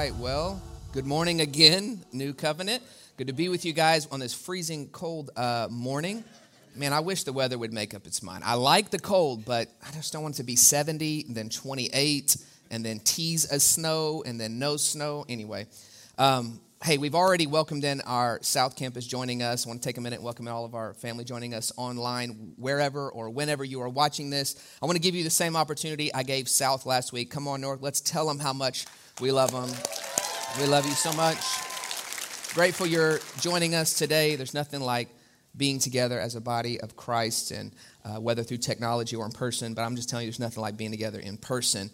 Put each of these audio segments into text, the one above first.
right. Well, good morning again, New Covenant. Good to be with you guys on this freezing cold uh, morning. Man, I wish the weather would make up its mind. I like the cold, but I just don't want it to be 70 then 28 and then tease a snow and then no snow. Anyway, um, hey, we've already welcomed in our South Campus joining us. I want to take a minute and welcome all of our family joining us online, wherever or whenever you are watching this. I want to give you the same opportunity I gave South last week. Come on, North, let's tell them how much we love them. We love you so much. Grateful you're joining us today. There's nothing like being together as a body of Christ, and uh, whether through technology or in person, but I'm just telling you, there's nothing like being together in person.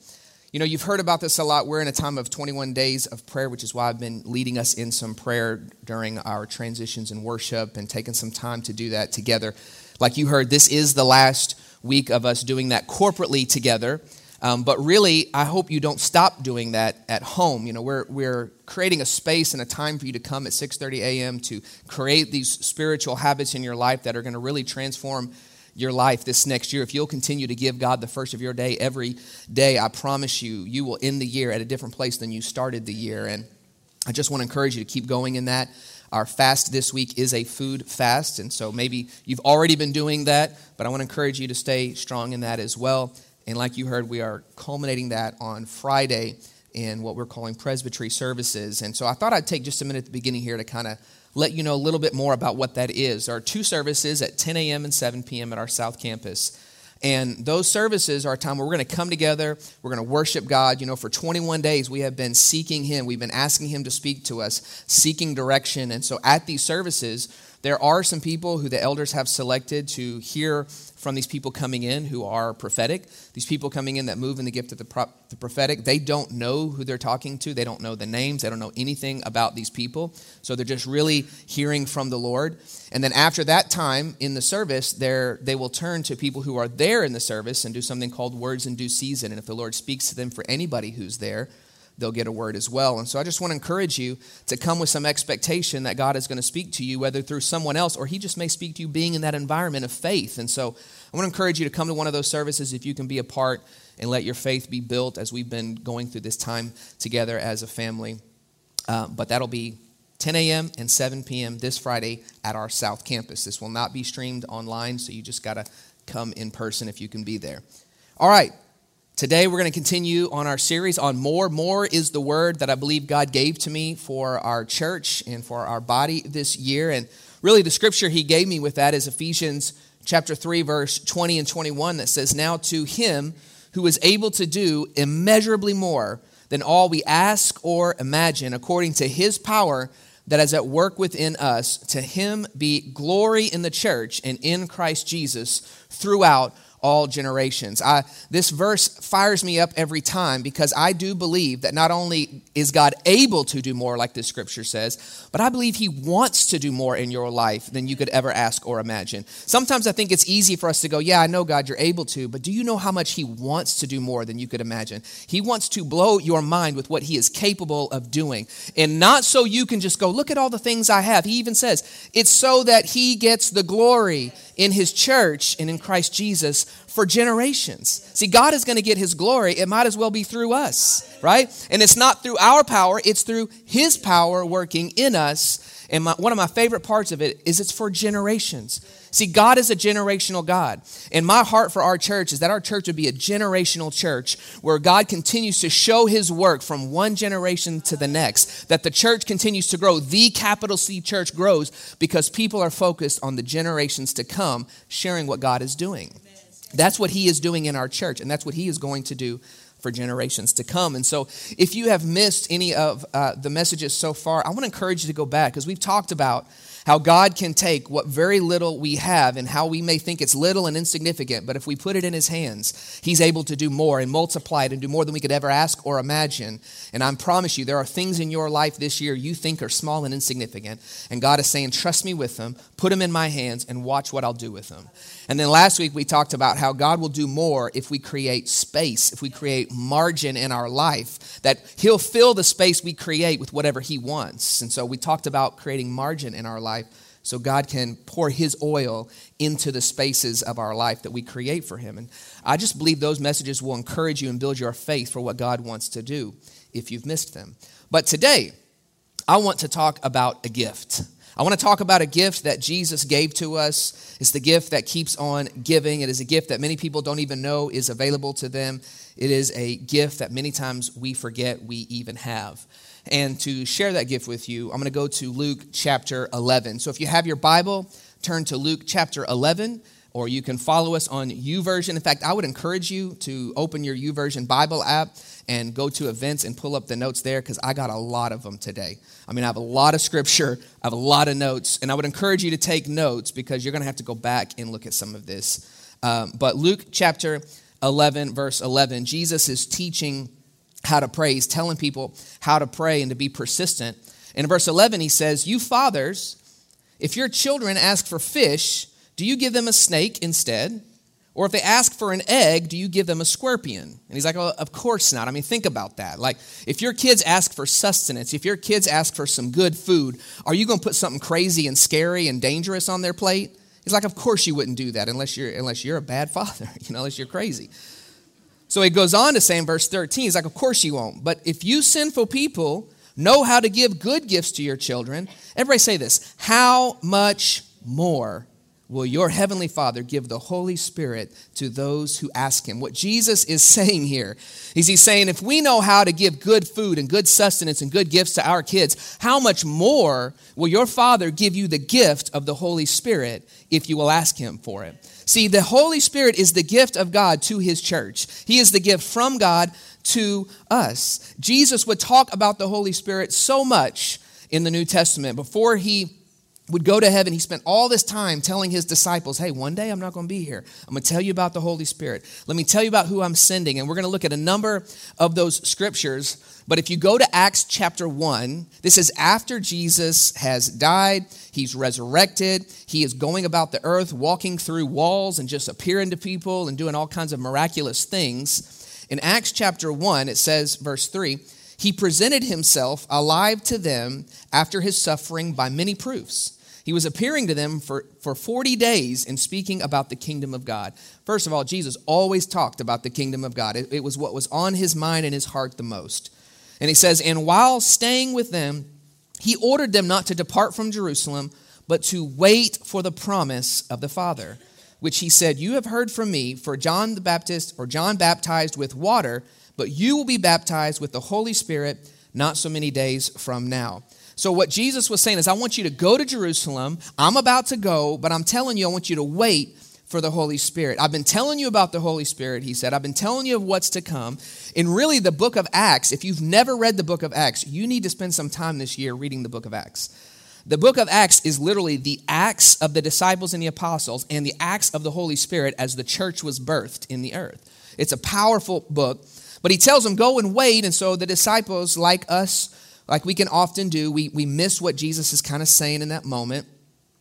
You know, you've heard about this a lot. We're in a time of 21 days of prayer, which is why I've been leading us in some prayer during our transitions in worship and taking some time to do that together. Like you heard, this is the last week of us doing that corporately together. Um, but really, I hope you don't stop doing that at home. You know, we're, we're creating a space and a time for you to come at 6.30 a.m. to create these spiritual habits in your life that are going to really transform your life this next year. If you'll continue to give God the first of your day every day, I promise you, you will end the year at a different place than you started the year. And I just want to encourage you to keep going in that. Our fast this week is a food fast, and so maybe you've already been doing that, but I want to encourage you to stay strong in that as well. And like you heard, we are culminating that on Friday in what we're calling presbytery services. And so I thought I'd take just a minute at the beginning here to kind of let you know a little bit more about what that is. There are two services at 10 a.m. and 7 p.m. at our South Campus. And those services are a time where we're going to come together, we're going to worship God. You know, for 21 days, we have been seeking Him, we've been asking Him to speak to us, seeking direction. And so at these services, there are some people who the elders have selected to hear from these people coming in who are prophetic. These people coming in that move in the gift of the, the, prophetic, they don't know who they're talking to. They don't know the names. They don't know anything about these people. So they're just really hearing from the Lord. And then after that time in the service, they will turn to people who are there in the service and do something called words in due season. And if the Lord speaks to them for anybody who's there, they'll get a word as well. And so I just want to encourage you to come with some expectation that God is going to speak to you, whether through someone else or He just may speak to you being in that environment of faith. And so I want to encourage you to come to one of those services if you can be a part and let your faith be built as we've been going through this time together as a family. Uh, but that'll be 10 a.m. and 7 p.m. this Friday at our South Campus. This will not be streamed online, so you just got to come in person if you can be there. All right, Today, we're going to continue on our series on more. More is the word that I believe God gave to me for our church and for our body this year. And really, the scripture He gave me with that is Ephesians chapter 3, verse 20 and 21, that says, Now to Him who is able to do immeasurably more than all we ask or imagine, according to His power that is at work within us, to Him be glory in the church and in Christ Jesus throughout all generations. I, this verse fires me up every time because I do believe that not only is God able to do more, like this scripture says, but I believe He wants to do more in your life than you could ever ask or imagine. Sometimes I think it's easy for us to go, Yeah, I know, God, you're able to, but do you know how much He wants to do more than you could imagine? He wants to blow your mind with what He is capable of doing. And not so you can just go, Look at all the things I have. He even says, It's so that He gets the glory in his church and in Christ Jesus for generations. See, God is going to get his glory. It might as well be through us, right? And it's not through our power, it's through his power working in us. And my, one of my favorite parts of it is it's for generations. See, God is a generational God. And my heart for our church is that our church would be a generational church where God continues to show his work from one generation to the next, that the church continues to grow. The capital C church grows because people are focused on the generations to come, sharing what God is doing. That's what he is doing in our church, and that's what he is going to do for generations to come. And so, if you have missed any of uh, the messages so far, I want to encourage you to go back because we've talked about how God can take what very little we have and how we may think it's little and insignificant, but if we put it in His hands, He's able to do more and multiply it and do more than we could ever ask or imagine. And I promise you, there are things in your life this year you think are small and insignificant, and God is saying, Trust me with them, put them in my hands, and watch what I'll do with them. And then last week we talked about how God will do more if we create space, if we create margin in our life, that He'll fill the space we create with whatever He wants. And so we talked about creating margin in our life so God can pour His oil into the spaces of our life that we create for Him. And I just believe those messages will encourage you and build your faith for what God wants to do if you've missed them. But today, I want to talk about a gift. I want to talk about a gift that Jesus gave to us. It's the gift that keeps on giving. It is a gift that many people don't even know is available to them. It is a gift that many times we forget we even have. And to share that gift with you, I'm going to go to Luke chapter 11. So if you have your Bible, turn to Luke chapter 11 or you can follow us on YouVersion. In fact, I would encourage you to open your YouVersion Bible app and go to events and pull up the notes there because I got a lot of them today. I mean, I have a lot of scripture, I have a lot of notes, and I would encourage you to take notes because you're going to have to go back and look at some of this. Um, but Luke chapter 11, verse 11, Jesus is teaching how to pray. He's telling people how to pray and to be persistent. In verse 11, he says, You fathers, if your children ask for fish, do you give them a snake instead? Or if they ask for an egg, do you give them a scorpion? And he's like, well, of course not. I mean, think about that. Like, if your kids ask for sustenance, if your kids ask for some good food, are you going to put something crazy and scary and dangerous on their plate? He's like, of course you wouldn't do that unless you're, unless you're a bad father, you know, unless you're crazy. So he goes on to say in verse 13, he's like, of course you won't. But if you sinful people know how to give good gifts to your children, everybody say this, how much more will your heavenly Father give the Holy Spirit to those who ask him. What Jesus is saying here is he's saying if we know how to give good food and good sustenance and good gifts to our kids, how much more will your Father give you the gift of the Holy Spirit if you will ask him for it? See, the Holy Spirit is the gift of God to his church. He is the gift from God to us. Jesus would talk about the Holy Spirit so much in the New Testament before he would go to heaven. He spent all this time telling his disciples, hey, one day I'm not going to be here. I'm going to tell you about the Holy Spirit. Let me tell you about who I'm sending. And we're going to look at a number of those scriptures. But if you go to Acts chapter 1, this is after Jesus has died, he's resurrected, he is going about the earth, walking through walls and just appearing to people and doing all kinds of miraculous things. In Acts chapter 1, it says, verse 3, he presented himself alive to them after his suffering by many proofs he was appearing to them for, for 40 days and speaking about the kingdom of God. First of all, Jesus always talked about the kingdom of God, it, it was what was on his mind and his heart the most. And he says, And while staying with them, he ordered them not to depart from Jerusalem, but to wait for the promise of the Father, which he said, You have heard from me, for John the Baptist, or John baptized with water, but you will be baptized with the Holy Spirit not so many days from now. So, what Jesus was saying is, I want you to go to Jerusalem. I'm about to go, but I'm telling you, I want you to wait for the Holy Spirit. I've been telling you about the Holy Spirit, he said. I've been telling you of what's to come. And really, the book of Acts, if you've never read the book of Acts, you need to spend some time this year reading the book of Acts. The book of Acts is literally the acts of the disciples and the apostles and the acts of the Holy Spirit as the church was birthed in the earth. It's a powerful book, but he tells them, go and wait. And so the disciples, like us, like we can often do, we, we miss what Jesus is kind of saying in that moment.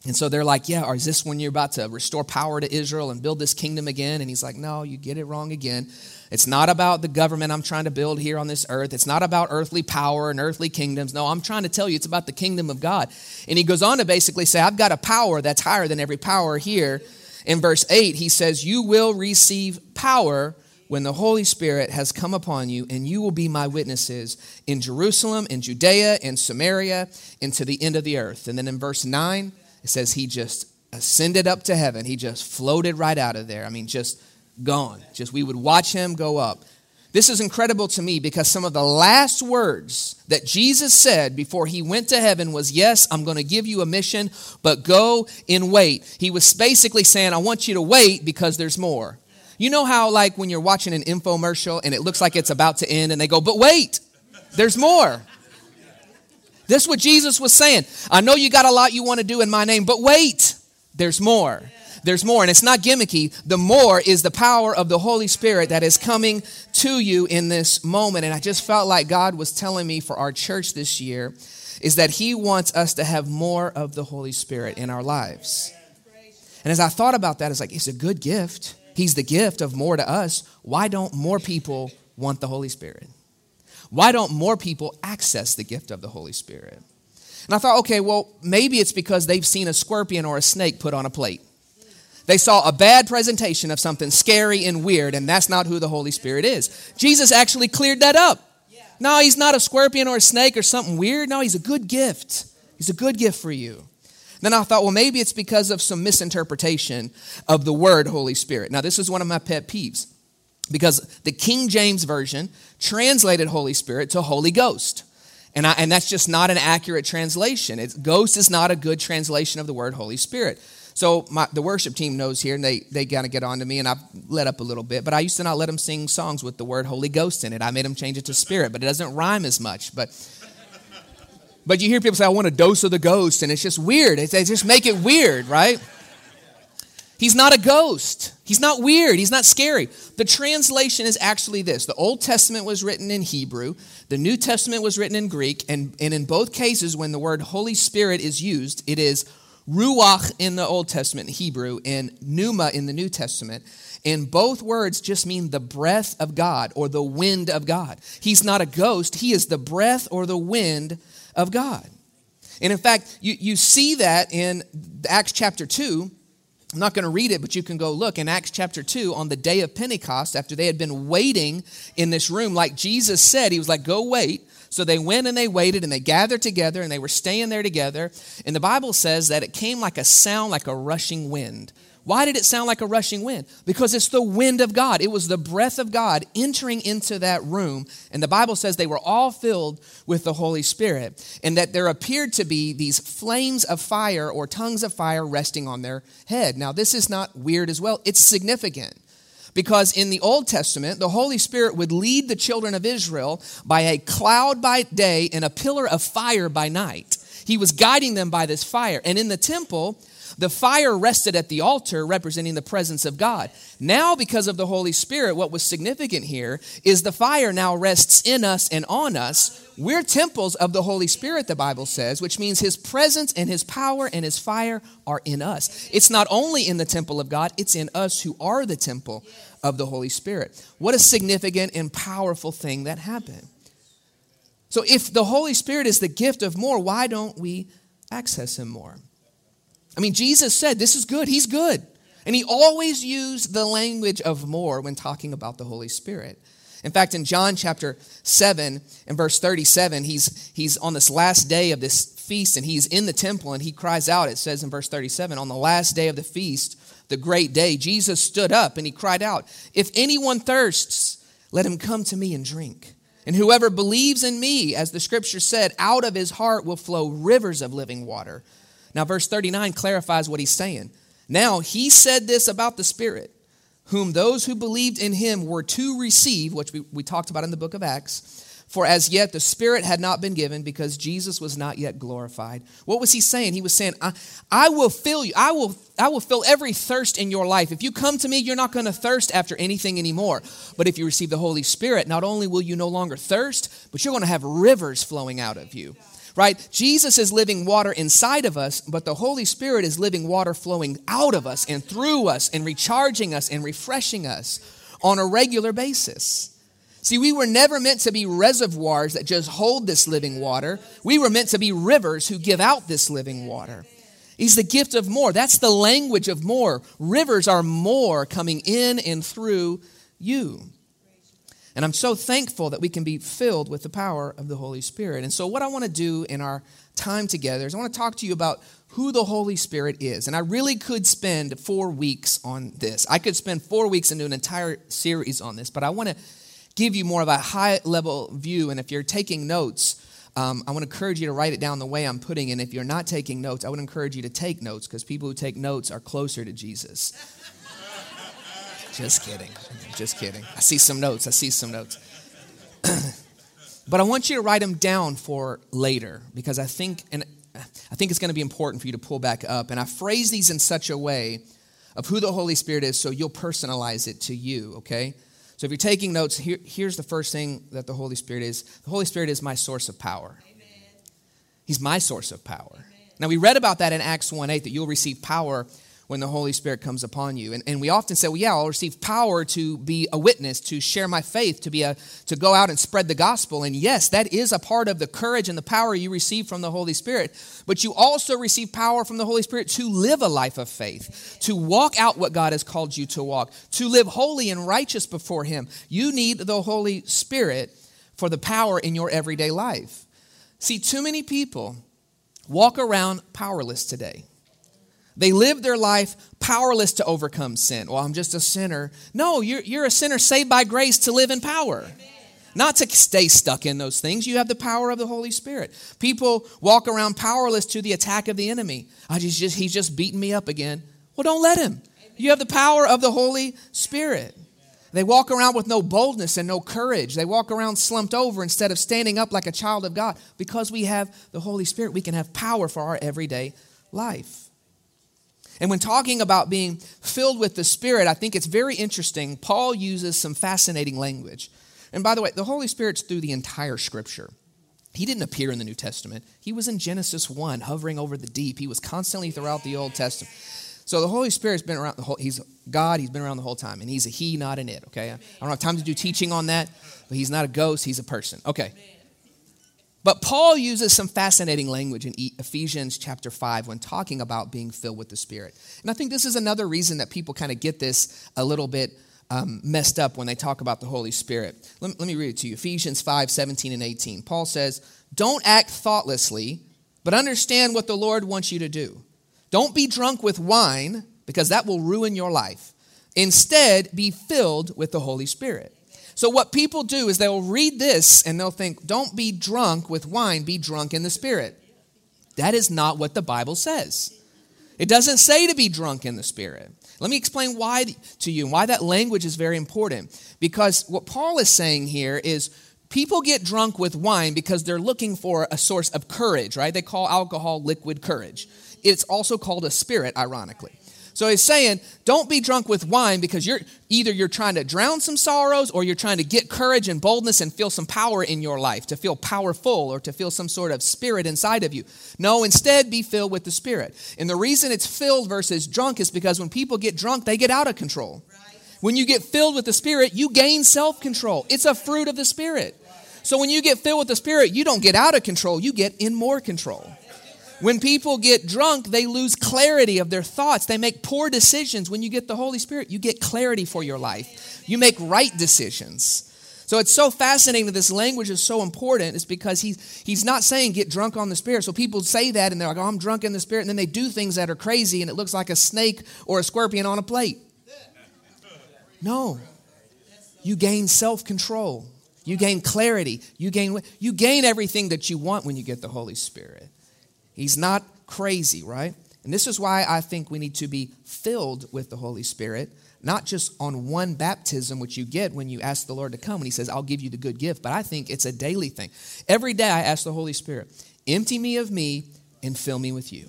And so they're like, Yeah, or is this when you're about to restore power to Israel and build this kingdom again? And he's like, No, you get it wrong again. It's not about the government I'm trying to build here on this earth. It's not about earthly power and earthly kingdoms. No, I'm trying to tell you it's about the kingdom of God. And he goes on to basically say, I've got a power that's higher than every power here. In verse 8, he says, You will receive power when the Holy Spirit has come upon you, and you will be my witnesses in Jerusalem, in Judea, in Samaria, and to the end of the earth. And then in verse 9, it says he just ascended up to heaven. He just floated right out of there. I mean, just gone. Just we would watch him go up. This is incredible to me because some of the last words that Jesus said before he went to heaven was, Yes, I'm going to give you a mission, but go and wait. He was basically saying, I want you to wait because there's more. You know how, like, when you're watching an infomercial and it looks like it's about to end, and they go, But wait, there's more. This is what Jesus was saying. I know you got a lot you want to do in my name, but wait, there's more. There's more. And it's not gimmicky. The more is the power of the Holy Spirit that is coming to you in this moment. And I just felt like God was telling me for our church this year is that He wants us to have more of the Holy Spirit in our lives. And as I thought about that, it's like, it's a good gift. He's the gift of more to us. Why don't more people want the Holy Spirit? Why don't more people access the gift of the Holy Spirit? And I thought, okay, well, maybe it's because they've seen a scorpion or a snake put on a plate. They saw a bad presentation of something scary and weird, and that's not who the Holy Spirit is. Jesus actually cleared that up. No, he's not a scorpion or a snake or something weird. No, he's a good gift. He's a good gift for you. Then I thought, well, maybe it's because of some misinterpretation of the word Holy Spirit. Now, this is one of my pet peeves because the King James Version translated Holy Spirit to Holy Ghost. And, I, and that's just not an accurate translation. It's, ghost is not a good translation of the word Holy Spirit. So my, the worship team knows here, and they, they kind of get on to me, and I've let up a little bit. But I used to not let them sing songs with the word Holy Ghost in it. I made them change it to Spirit, but it doesn't rhyme as much. But but you hear people say, I want a dose of the ghost, and it's just weird. They just make it weird, right? He's not a ghost. He's not weird. He's not scary. The translation is actually this The Old Testament was written in Hebrew, the New Testament was written in Greek, and, and in both cases, when the word Holy Spirit is used, it is Ruach in the Old Testament, in Hebrew, and Pneuma in the New Testament. And both words just mean the breath of God or the wind of God. He's not a ghost, he is the breath or the wind of God. And in fact, you, you see that in Acts chapter 2. I'm not going to read it, but you can go look in Acts chapter 2 on the day of Pentecost after they had been waiting in this room. Like Jesus said, He was like, Go wait. So they went and they waited and they gathered together and they were staying there together. And the Bible says that it came like a sound, like a rushing wind. Why did it sound like a rushing wind? Because it's the wind of God. It was the breath of God entering into that room. And the Bible says they were all filled with the Holy Spirit. And that there appeared to be these flames of fire or tongues of fire resting on their head. Now, this is not weird as well, it's significant. Because in the Old Testament, the Holy Spirit would lead the children of Israel by a cloud by day and a pillar of fire by night. He was guiding them by this fire. And in the temple, the fire rested at the altar, representing the presence of God. Now, because of the Holy Spirit, what was significant here is the fire now rests in us and on us. We're temples of the Holy Spirit, the Bible says, which means His presence and His power and His fire are in us. It's not only in the temple of God, it's in us who are the temple of the Holy Spirit. What a significant and powerful thing that happened. So, if the Holy Spirit is the gift of more, why don't we access Him more? I mean, Jesus said, This is good, He's good. And He always used the language of more when talking about the Holy Spirit. In fact, in John chapter 7 and verse 37, he's, he's on this last day of this feast and he's in the temple and he cries out. It says in verse 37 On the last day of the feast, the great day, Jesus stood up and he cried out, If anyone thirsts, let him come to me and drink. And whoever believes in me, as the scripture said, out of his heart will flow rivers of living water. Now, verse 39 clarifies what he's saying. Now, he said this about the Spirit whom those who believed in him were to receive, which we, we talked about in the book of Acts. For as yet the Spirit had not been given because Jesus was not yet glorified. What was he saying? He was saying, I, I will fill you. I will, I will fill every thirst in your life. If you come to me, you're not going to thirst after anything anymore. But if you receive the Holy Spirit, not only will you no longer thirst, but you're going to have rivers flowing out of you right? Jesus is living water inside of us, but the Holy Spirit is living water flowing out of us and through us and recharging us and refreshing us on a regular basis. See, we were never meant to be reservoirs that just hold this living water. We were meant to be rivers who give out this living water. He's the gift of more. That's the language of more. Rivers are more coming in and through you. And I'm so thankful that we can be filled with the power of the Holy Spirit. And so, what I want to do in our time together is I want to talk to you about who the Holy Spirit is. And I really could spend four weeks on this. I could spend four weeks and do an entire series on this, but I want to give you more of a high level view. And if you're taking notes, um, I want to encourage you to write it down the way I'm putting. And if you're not taking notes, I would encourage you to take notes because people who take notes are closer to Jesus. Just kidding. Just kidding. I see some notes. I see some notes. but I want you to write them down for later because I think and I think it's going to be important for you to pull back up. And I phrase these in such a way of who the Holy Spirit is so you'll personalize it to you, okay? So if you're taking notes, here, here's the first thing that the Holy Spirit is. The Holy Spirit is my source of power. Amen. He's my source of power. Amen. Now we read about that in Acts 1 8 that you'll receive power when the Holy Spirit comes upon you. And, and we often say, well, yeah, I'll receive power to be a witness, to share my faith, to, be a, to go out and spread the gospel. And yes, that is a part of the courage and the power you receive from the Holy Spirit. But you also receive power from the Holy Spirit to live a life of faith, to walk out what God has called you to walk, to live holy and righteous before Him. You need the Holy Spirit for the power in your everyday life. See, too many people walk around powerless today. They live their life powerless to overcome sin. Well, I'm just a sinner. No, you're, you're a sinner saved by grace to live in power. Amen. Not to stay stuck in those things. You have the power of the Holy Spirit. People walk around powerless to the attack of the enemy. I just, just he's just beating me up again. Well, don't let him. You have the power of the Holy Spirit. They walk around with no boldness and no courage. They walk around slumped over instead of standing up like a child of God. Because we have the Holy Spirit, we can have power for our everyday life. And when talking about being filled with the Spirit, I think it's very interesting. Paul uses some fascinating language. And by the way, the Holy Spirit's through the entire Scripture. He didn't appear in the New Testament. He was in Genesis 1, hovering over the deep. He was constantly throughout the Old Testament. So the Holy Spirit's been around the whole, he's God, he's been around the whole time. And he's a he, not an it, okay? I don't have time to do teaching on that, but he's not a ghost, he's a person. Okay. But Paul uses some fascinating language in Ephesians chapter 5 when talking about being filled with the Spirit. And I think this is another reason that people kind of get this a little bit um, messed up when they talk about the Holy Spirit. Let, let me read it to you Ephesians 5 17 and 18. Paul says, Don't act thoughtlessly, but understand what the Lord wants you to do. Don't be drunk with wine, because that will ruin your life. Instead, be filled with the Holy Spirit. So, what people do is they'll read this and they'll think, don't be drunk with wine, be drunk in the Spirit. That is not what the Bible says. It doesn't say to be drunk in the Spirit. Let me explain why to you and why that language is very important. Because what Paul is saying here is people get drunk with wine because they're looking for a source of courage, right? They call alcohol liquid courage. It's also called a spirit, ironically. So he's saying, don't be drunk with wine because you're either you're trying to drown some sorrows or you're trying to get courage and boldness and feel some power in your life, to feel powerful or to feel some sort of spirit inside of you. No, instead be filled with the spirit. And the reason it's filled versus drunk is because when people get drunk, they get out of control. When you get filled with the spirit, you gain self-control. It's a fruit of the spirit. So when you get filled with the spirit, you don't get out of control, you get in more control. When people get drunk, they lose clarity of their thoughts. They make poor decisions. When you get the Holy Spirit, you get clarity for your life. You make right decisions. So it's so fascinating that this language is so important. It's because he's, he's not saying get drunk on the Spirit. So people say that and they're like, oh, I'm drunk in the Spirit. And then they do things that are crazy and it looks like a snake or a scorpion on a plate. No. You gain self control. You gain clarity. You gain, you gain everything that you want when you get the Holy Spirit. He's not crazy, right? And this is why I think we need to be filled with the Holy Spirit, not just on one baptism, which you get when you ask the Lord to come, and He says, I'll give you the good gift, but I think it's a daily thing. Every day I ask the Holy Spirit, empty me of me and fill me with you.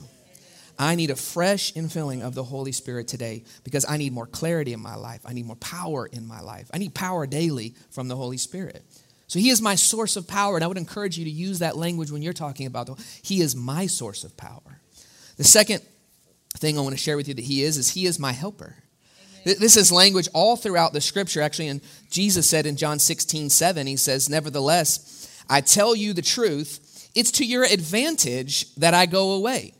I need a fresh infilling of the Holy Spirit today because I need more clarity in my life. I need more power in my life. I need power daily from the Holy Spirit. So he is my source of power, and I would encourage you to use that language when you're talking about the, he is my source of power. The second thing I want to share with you that he is is he is my helper. Amen. This is language all throughout the scripture. Actually, and Jesus said in John 16, 7, he says, Nevertheless, I tell you the truth, it's to your advantage that I go away.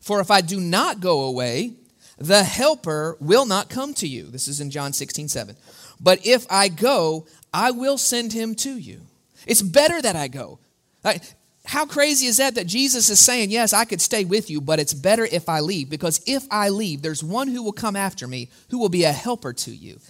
For if I do not go away, the helper will not come to you. This is in John 16, 7. But if I go, I will send him to you. It's better that I go. How crazy is that that Jesus is saying, Yes, I could stay with you, but it's better if I leave because if I leave, there's one who will come after me who will be a helper to you.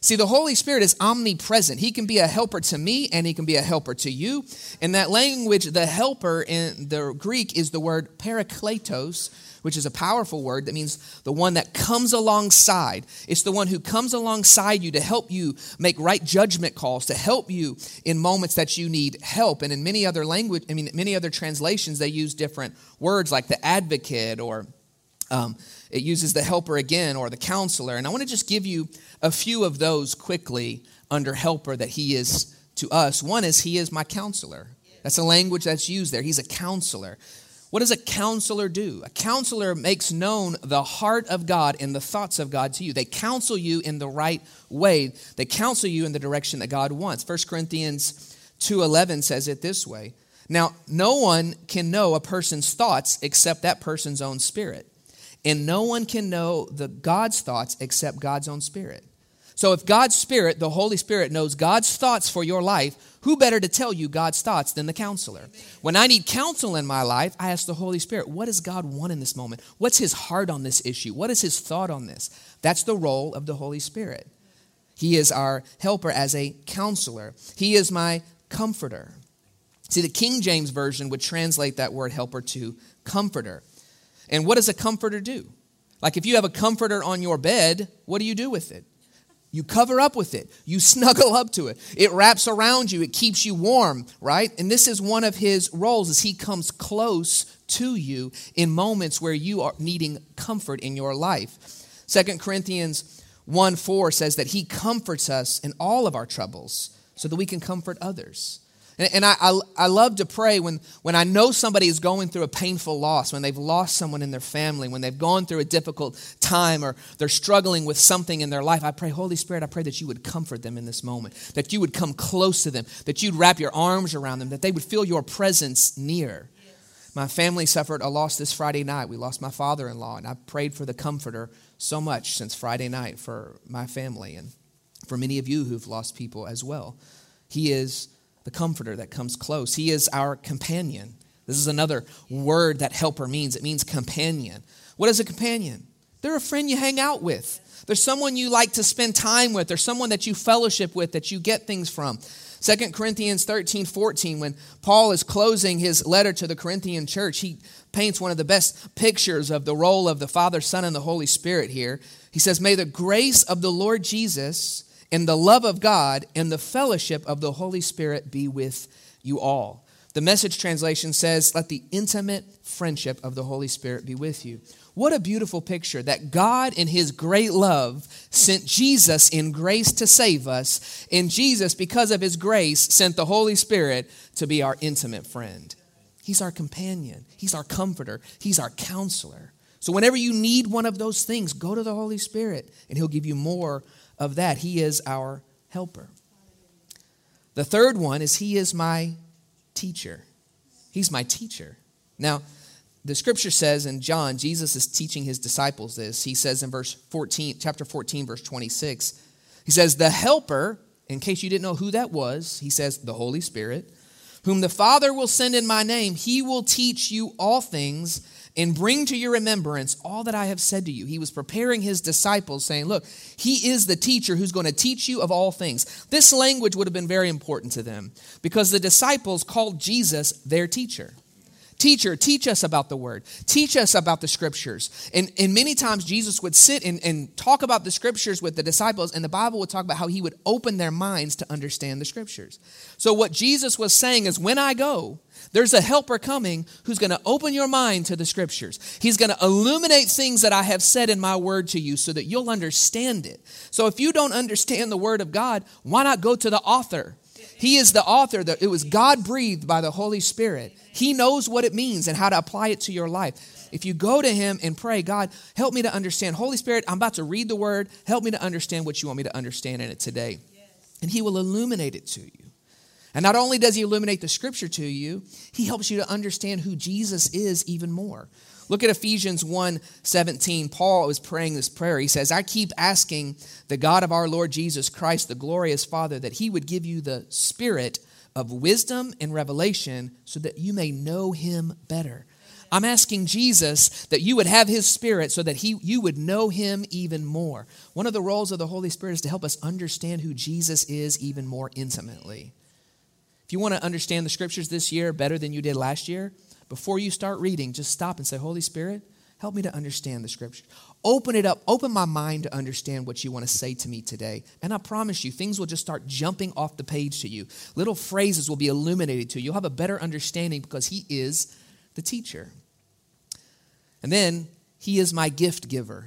See, the Holy Spirit is omnipresent. He can be a helper to me and he can be a helper to you. In that language, the helper in the Greek is the word parakletos, which is a powerful word that means the one that comes alongside. It's the one who comes alongside you to help you make right judgment calls, to help you in moments that you need help. And in many other language, I mean, many other translations, they use different words like the advocate or um, it uses the helper again or the counselor. And I want to just give you a few of those quickly under helper that he is to us. One is he is my counselor. That's a language that's used there. He's a counselor. What does a counselor do? A counselor makes known the heart of God and the thoughts of God to you. They counsel you in the right way. They counsel you in the direction that God wants. 1 Corinthians 2:11 says it this way. Now, no one can know a person's thoughts except that person's own spirit. And no one can know the God's thoughts except God's own spirit. So if God's spirit, the Holy Spirit knows God's thoughts for your life, who better to tell you God's thoughts than the counselor? When I need counsel in my life, I ask the Holy Spirit, what does God want in this moment? What's his heart on this issue? What is his thought on this? That's the role of the Holy Spirit. He is our helper as a counselor. He is my comforter. See, the King James Version would translate that word helper to comforter. And what does a comforter do? Like if you have a comforter on your bed, what do you do with it? You cover up with it. You snuggle up to it. It wraps around you. It keeps you warm, right? And this is one of his roles as he comes close to you in moments where you are needing comfort in your life. Second Corinthians 1 4 says that he comforts us in all of our troubles so that we can comfort others. And, I, I, I, love to pray when, when I know somebody is going through a painful loss, when they've lost someone in their family, when they've gone through a difficult time or they're struggling with something in their life. I pray, Holy Spirit, I pray that you would comfort them in this moment, that you would come close to them, that you'd wrap your arms around them, that they would feel your presence near. My family suffered a loss this Friday night. We lost my father in law, and I prayed for the comforter so much since Friday night for my family and for many of you who've lost people as well. He is the comforter that comes close. He is our companion. This is another word that helper means. It means companion. What is a companion? They're a friend you hang out with. There's someone you like to spend time with. There's someone that you fellowship with, that you get things from. 2 Corinthians 13, 14, when Paul is closing his letter to the Corinthian church, he paints one of the best pictures of the role of the Father, Son, and the Holy Spirit here. He says, May the grace of the Lord Jesus and the love of God and the fellowship of the Holy Spirit be with you all. The message translation says, Let the intimate friendship of the Holy Spirit be with you. What a beautiful picture that God, in His great love, sent Jesus in grace to save us. And Jesus, because of His grace, sent the Holy Spirit to be our intimate friend. He's our companion, He's our comforter, He's our counselor. So, whenever you need one of those things, go to the Holy Spirit, and He'll give you more of that. He is our helper. The third one is He is my teacher. He's my teacher. Now, the scripture says in John, Jesus is teaching his disciples this. He says in verse 14, chapter 14, verse 26, he says, The helper, in case you didn't know who that was, he says, the Holy Spirit, whom the Father will send in my name, he will teach you all things and bring to your remembrance all that I have said to you. He was preparing his disciples, saying, Look, he is the teacher who's going to teach you of all things. This language would have been very important to them because the disciples called Jesus their teacher. Teacher, teach us about the word. Teach us about the scriptures. And, and many times Jesus would sit and, and talk about the scriptures with the disciples, and the Bible would talk about how he would open their minds to understand the scriptures. So, what Jesus was saying is, when I go, there's a helper coming who's going to open your mind to the scriptures. He's going to illuminate things that I have said in my word to you so that you'll understand it. So if you don't understand the word of God, why not go to the author? He is the author. That it was God breathed by the Holy Spirit. He knows what it means and how to apply it to your life. If you go to Him and pray, God, help me to understand. Holy Spirit, I'm about to read the Word. Help me to understand what you want me to understand in it today. And He will illuminate it to you. And not only does he illuminate the scripture to you, he helps you to understand who Jesus is even more. Look at Ephesians 1 17. Paul was praying this prayer. He says, I keep asking the God of our Lord Jesus Christ, the glorious Father, that he would give you the spirit of wisdom and revelation so that you may know him better. I'm asking Jesus that you would have his spirit so that he, you would know him even more. One of the roles of the Holy Spirit is to help us understand who Jesus is even more intimately. If you want to understand the scriptures this year better than you did last year, before you start reading, just stop and say, Holy Spirit, help me to understand the scripture. Open it up, open my mind to understand what you want to say to me today. And I promise you, things will just start jumping off the page to you. Little phrases will be illuminated to you. You'll have a better understanding because He is the teacher. And then, He is my gift giver.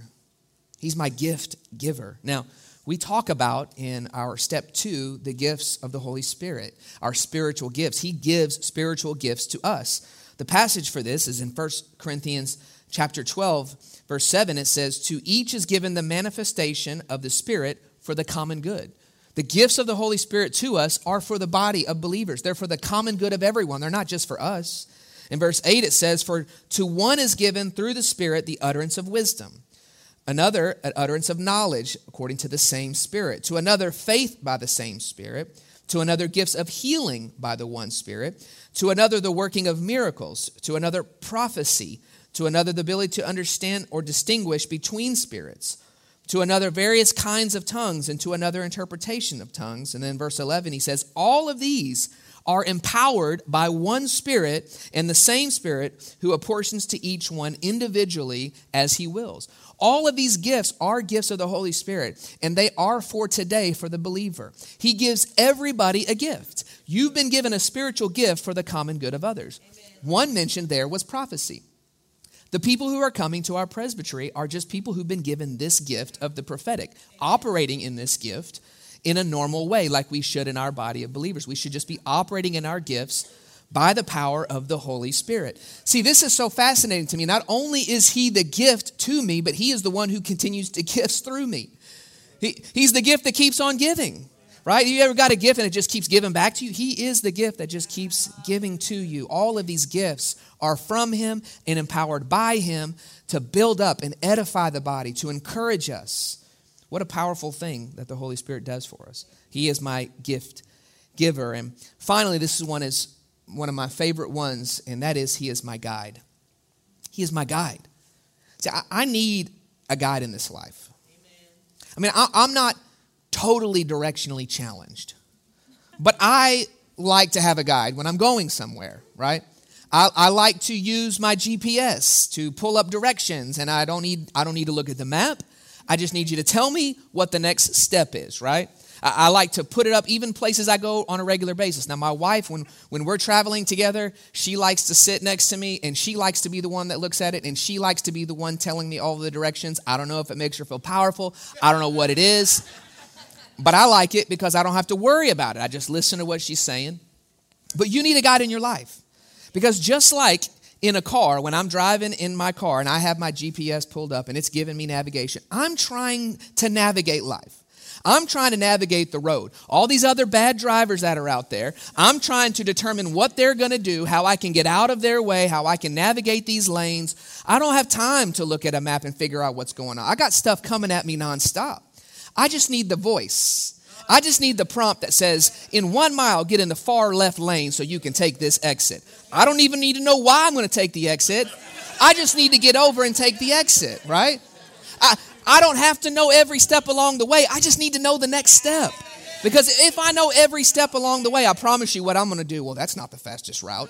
He's my gift giver. Now, we talk about in our step two the gifts of the Holy Spirit, our spiritual gifts. He gives spiritual gifts to us. The passage for this is in 1 Corinthians chapter 12, verse 7. It says, To each is given the manifestation of the Spirit for the common good. The gifts of the Holy Spirit to us are for the body of believers. They're for the common good of everyone. They're not just for us. In verse 8, it says, For to one is given through the Spirit the utterance of wisdom, another, an utterance of knowledge according to the same Spirit, to another, faith by the same Spirit, to another, gifts of healing by the one Spirit, to another, the working of miracles, to another, prophecy, to another, the ability to understand or distinguish between spirits to another various kinds of tongues, and to another interpretation of tongues. And then verse 11, he says, All of these are empowered by one Spirit, and the same Spirit who apportions to each one individually as he wills. All of these gifts are gifts of the Holy Spirit, and they are for today for the believer. He gives everybody a gift. You've been given a spiritual gift for the common good of others. Amen. One mentioned there was prophecy. The people who are coming to our presbytery are just people who've been given this gift of the prophetic, operating in this gift in a normal way, like we should in our body of believers. We should just be operating in our gifts by the power of the Holy Spirit. See, this is so fascinating to me. Not only is He the gift to me, but He is the one who continues to gifts through me. He, he's the gift that keeps on giving right? You ever got a gift and it just keeps giving back to you? He is the gift that just keeps giving to you. All of these gifts are from Him and empowered by Him to build up and edify the body, to encourage us. What a powerful thing that the Holy Spirit does for us. He is my gift giver. And finally, this is one is one of my favorite ones, and that is He is my guide. He is my guide. See, I, I need a guide in this life. Amen. I mean, I, I'm not totally directionally challenged. But I like to have a guide when I'm going somewhere, right? I, I, like to use my GPS to pull up directions, and I don't need I don't need to look at the map. I just need you to tell me what the next step is, right? I, I like to put it up even places I go on a regular basis. Now, my wife, when when we're traveling together, she likes to sit next to me, and she likes to be the one that looks at it, and she likes to be the one telling me all the directions. I don't know if it makes her feel powerful. I don't know what it is. But I like it because I don't have to worry about it. I just listen to what she's saying. But you need a guide in your life. Because just like in a car, when I'm driving in my car and I have my GPS pulled up and it's giving me navigation, I'm trying to navigate life. I'm trying to navigate the road. All these other bad drivers that are out there, I'm trying to determine what they're going to do, how I can get out of their way, how I can navigate these lanes. I don't have time to look at a map and figure out what's going on. I got stuff coming at me nonstop. I just need the voice. I just need the prompt that says, in one mile, get in the far left lane so you can take this exit. I don't even need to know why I'm going to take the exit. I just need to get over and take the exit, right? I, I don't have to know every step along the way. I just need to know the next step. Because if I know every step along the way, I promise you what I'm going to do. Well, that's not the fastest route.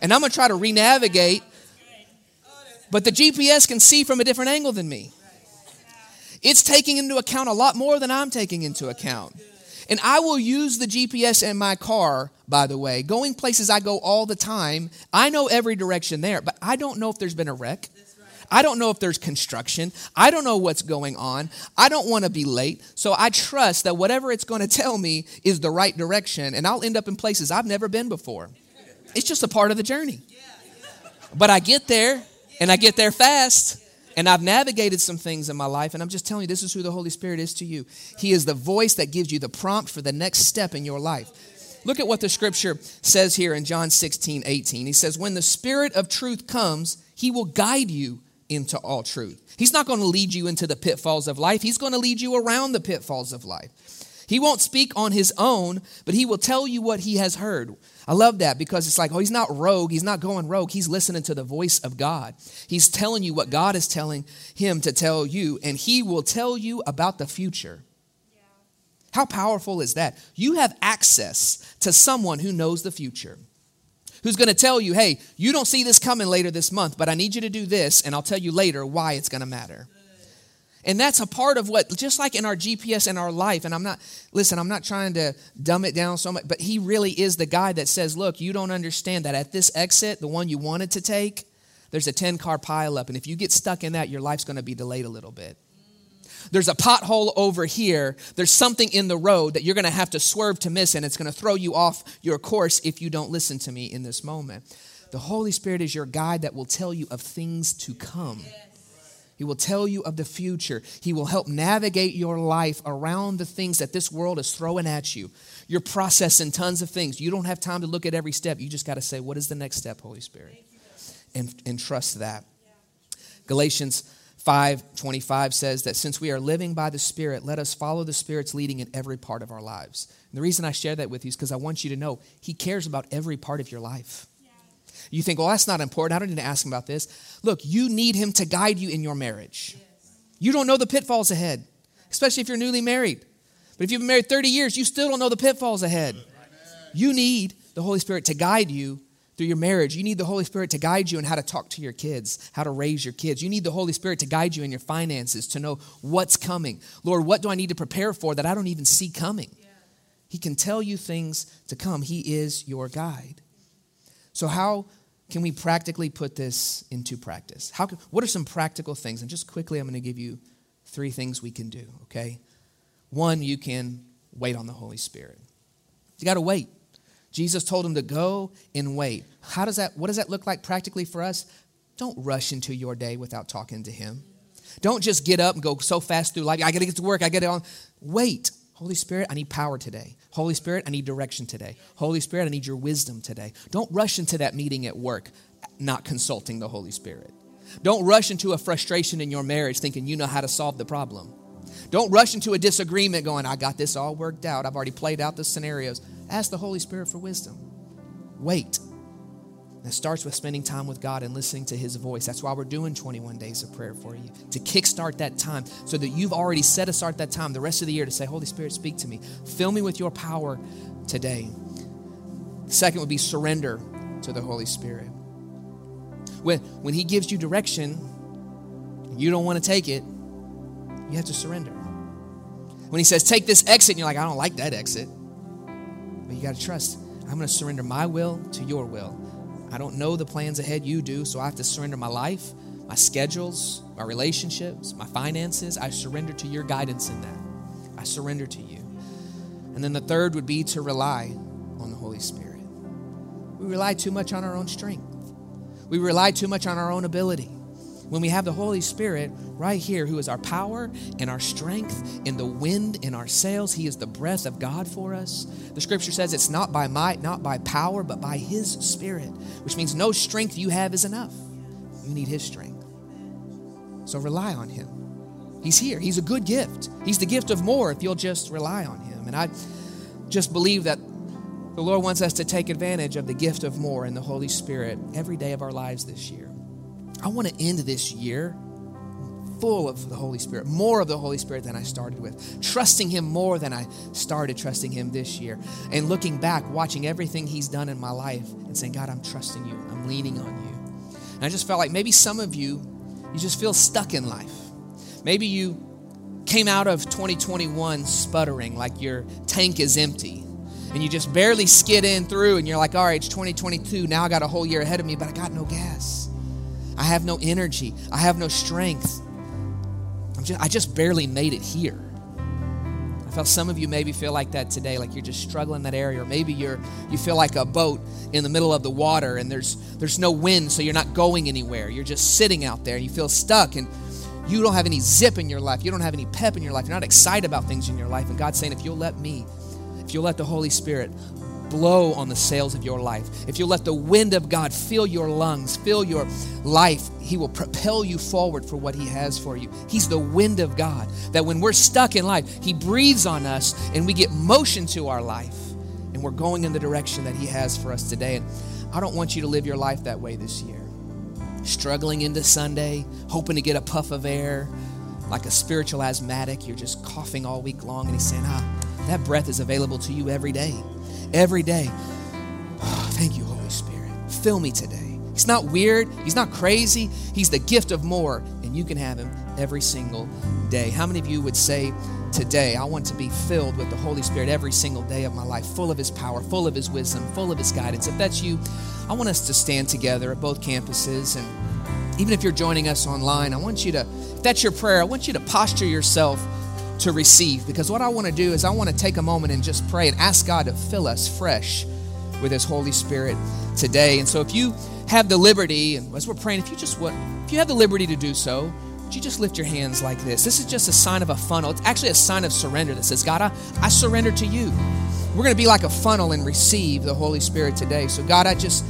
And I'm going to try to re navigate. But the GPS can see from a different angle than me. It's taking into account a lot more than I'm taking into account. And I will use the GPS in my car, by the way, going places I go all the time. I know every direction there, but I don't know if there's been a wreck. I don't know if there's construction. I don't know what's going on. I don't want to be late. So I trust that whatever it's going to tell me is the right direction, and I'll end up in places I've never been before. It's just a part of the journey. But I get there, and I get there fast. And I've navigated some things in my life, and I'm just telling you, this is who the Holy Spirit is to you. He is the voice that gives you the prompt for the next step in your life. Look at what the scripture says here in John 16, 18. He says, When the Spirit of truth comes, he will guide you into all truth. He's not going to lead you into the pitfalls of life, he's going to lead you around the pitfalls of life. He won't speak on his own, but he will tell you what he has heard. I love that because it's like, oh, he's not rogue. He's not going rogue. He's listening to the voice of God. He's telling you what God is telling him to tell you, and he will tell you about the future. How powerful is that? You have access to someone who knows the future, who's going to tell you, hey, you don't see this coming later this month, but I need you to do this, and I'll tell you later why it's going to matter. And that's a part of what, just like in our GPS in our life, and I'm not, listen, I'm not trying to dumb it down so much, but he really is the guy that says, look, you don't understand that at this exit, the one you wanted to take, there's a 10 car pileup. And if you get stuck in that, your life's going to be delayed a little bit. There's a pothole over here. There's something in the road that you're going to have to swerve to miss, and it's going to throw you off your course if you don't listen to me in this moment. The Holy Spirit is your guide that will tell you of things to come. He will tell you of the future. He will help navigate your life around the things that this world is throwing at you. You're processing tons of things. You don't have time to look at every step. You just got to say, What is the next step, Holy Spirit? And, and trust that. Galatians 5:25 says that since we are living by the Spirit, let us follow the Spirit's leading in every part of our lives. And the reason I share that with you is because I want you to know He cares about every part of your life. You think, well, that's not important. I don't need to ask him about this. Look, you need him to guide you in your marriage. You don't know the pitfalls ahead, especially if you're newly married. But if you've been married 30 years, you still don't know the pitfalls ahead. You need the Holy Spirit to guide you through your marriage. You need the Holy Spirit to guide you in how to talk to your kids, how to raise your kids. You need the Holy Spirit to guide you in your finances, to know what's coming. Lord, what do I need to prepare for that I don't even see coming? He can tell you things to come. He is your guide. So, how can we practically put this into practice? How can, what are some practical things? And just quickly, I'm going to give you three things we can do, okay? One, you can wait on the Holy Spirit. You got to wait. Jesus told him to go and wait. How does that what does that look like practically for us? Don't rush into your day without talking to him. Don't just get up and go so fast through life. I got to get to work. I get it on. Wait. Holy Spirit, I need power today. Holy Spirit, I need direction today. Holy Spirit, I need your wisdom today. Don't rush into that meeting at work not consulting the Holy Spirit. Don't rush into a frustration in your marriage thinking you know how to solve the problem. Don't rush into a disagreement going, I got this all worked out. I've already played out the scenarios. Ask the Holy Spirit for wisdom. Wait. It starts with spending time with God and listening to His voice. That's why we're doing 21 days of prayer for you to kickstart that time so that you've already set aside that time the rest of the year to say, Holy Spirit, speak to me. Fill me with your power today. second would be surrender to the Holy Spirit. When, when He gives you direction, you don't want to take it, you have to surrender. When He says, take this exit, and you're like, I don't like that exit, but you got to trust. I'm going to surrender my will to your will. I don't know the plans ahead you do, so I have to surrender my life, my schedules, my relationships, my finances. I surrender to your guidance in that. I surrender to you. And then the third would be to rely on the Holy Spirit. We rely too much on our own strength, we rely too much on our own ability when we have the Holy Spirit right here, who is our power and our strength and the wind in our sails, He is the breath of God for us. The scripture says it's not by might, not by power, but by His Spirit, which means no strength you have is enough. You need His strength. So rely on Him. He's here. He's a good gift. He's the gift of more if you'll just rely on Him. And I just believe that the Lord wants us to take advantage of the gift of more in the Holy Spirit every day of our lives this year. I want to end this year full of the Holy Spirit, more of the Holy Spirit than I started with, trusting Him more than I started trusting Him this year, and looking back, watching everything He's done in my life, and saying, God, I'm trusting you, I'm leaning on you. And I just felt like maybe some of you, you just feel stuck in life. Maybe you came out of 2021 sputtering, like your tank is empty. And you just barely skid in through, and you're like, all right, it's 2022. Now I got a whole year ahead of me, but I got no gas. I have no energy. I have no strength. Just, i just barely made it here. I felt some of you maybe feel like that today, like you're just struggling in that area, or maybe you're you feel like a boat in the middle of the water and there's there's no wind, so you're not going anywhere. You're just sitting out there and you feel stuck and you don't have any zip in your life. You don't have any pep in your life. You're not excited about things in your life. And God's saying, if you'll let me, if you'll let the Holy Spirit blow on the sails of your life, if you let the wind of God fill your lungs, fill your life, He will propel you forward for what He has for you. He's the wind of God that when we're stuck in life, He breathes on us and we get motion to our life and we're going in the direction that He has for us today. And I don't want you to live your life that way this year. Struggling into Sunday, hoping to get a puff of air, like a spiritual asthmatic, you're just coughing all week long, and He's saying, Ah, that breath is available to you every day every day. Oh, thank you, Holy Spirit. Fill me today. He's not weird. He's not crazy. He's the gift of more, and you can have him every single day. How many of you would say today, I want to be filled with the Holy Spirit every single day of my life, full of his power, full of his wisdom, full of his guidance? If that's you, I want us to stand together at both campuses. And even if you're joining us online, I want you to, if that's your prayer, I want you to posture yourself to receive. Because what I want to do is I want to take a moment and just pray and ask God to fill us fresh with His Holy Spirit today. And so if you have the liberty, and as we're praying, if you just would, if you have the liberty to do so, would you just lift your hands like this? This is just a sign of a funnel. It's actually a sign of surrender that says, God, I, I surrender to you. We're going to be like a funnel and receive the Holy Spirit today. So, God, I just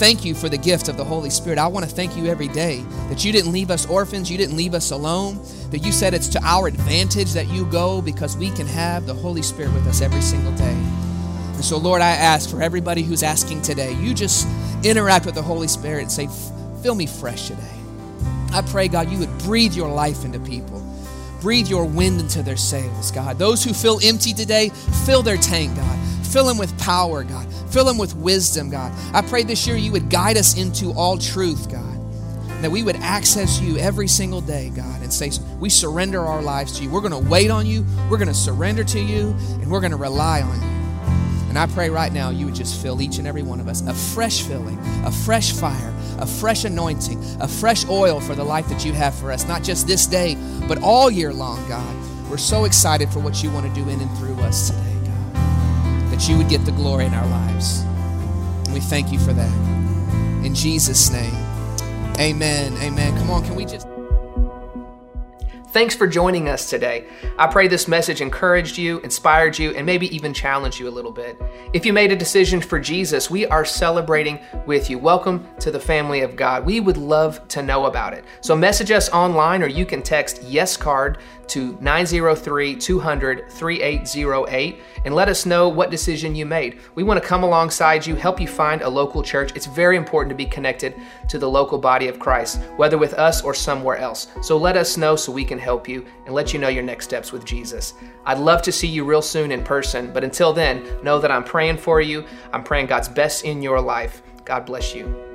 thank you for the gift of the Holy Spirit. I want to thank you every day that you didn't leave us orphans, you didn't leave us alone, that you said it's to our advantage that you go because we can have the Holy Spirit with us every single day. And so, Lord, I ask for everybody who's asking today, you just interact with the Holy Spirit and say, Fill me fresh today. I pray, God, you would breathe your life into people. Breathe your wind into their sails, God. Those who feel empty today, fill their tank, God. Fill him with power, God. Fill him with wisdom, God. I pray this year you would guide us into all truth, God. That we would access you every single day, God, and say, We surrender our lives to you. We're going to wait on you, we're going to surrender to you, and we're going to rely on you. And I pray right now you would just fill each and every one of us a fresh filling, a fresh fire, a fresh anointing, a fresh oil for the life that you have for us, not just this day, but all year long, God. We're so excited for what you want to do in and through us today. That you would get the glory in our lives. And we thank you for that. In Jesus' name, amen. Amen. Come on, can we just. Thanks for joining us today. I pray this message encouraged you, inspired you, and maybe even challenged you a little bit. If you made a decision for Jesus, we are celebrating with you. Welcome to the family of God. We would love to know about it. So message us online or you can text yes card to 903 200 3808 and let us know what decision you made. We want to come alongside you, help you find a local church. It's very important to be connected to the local body of Christ, whether with us or somewhere else. So let us know so we can help you and let you know your next steps with Jesus. I'd love to see you real soon in person, but until then, know that I'm praying for you. I'm praying God's best in your life. God bless you.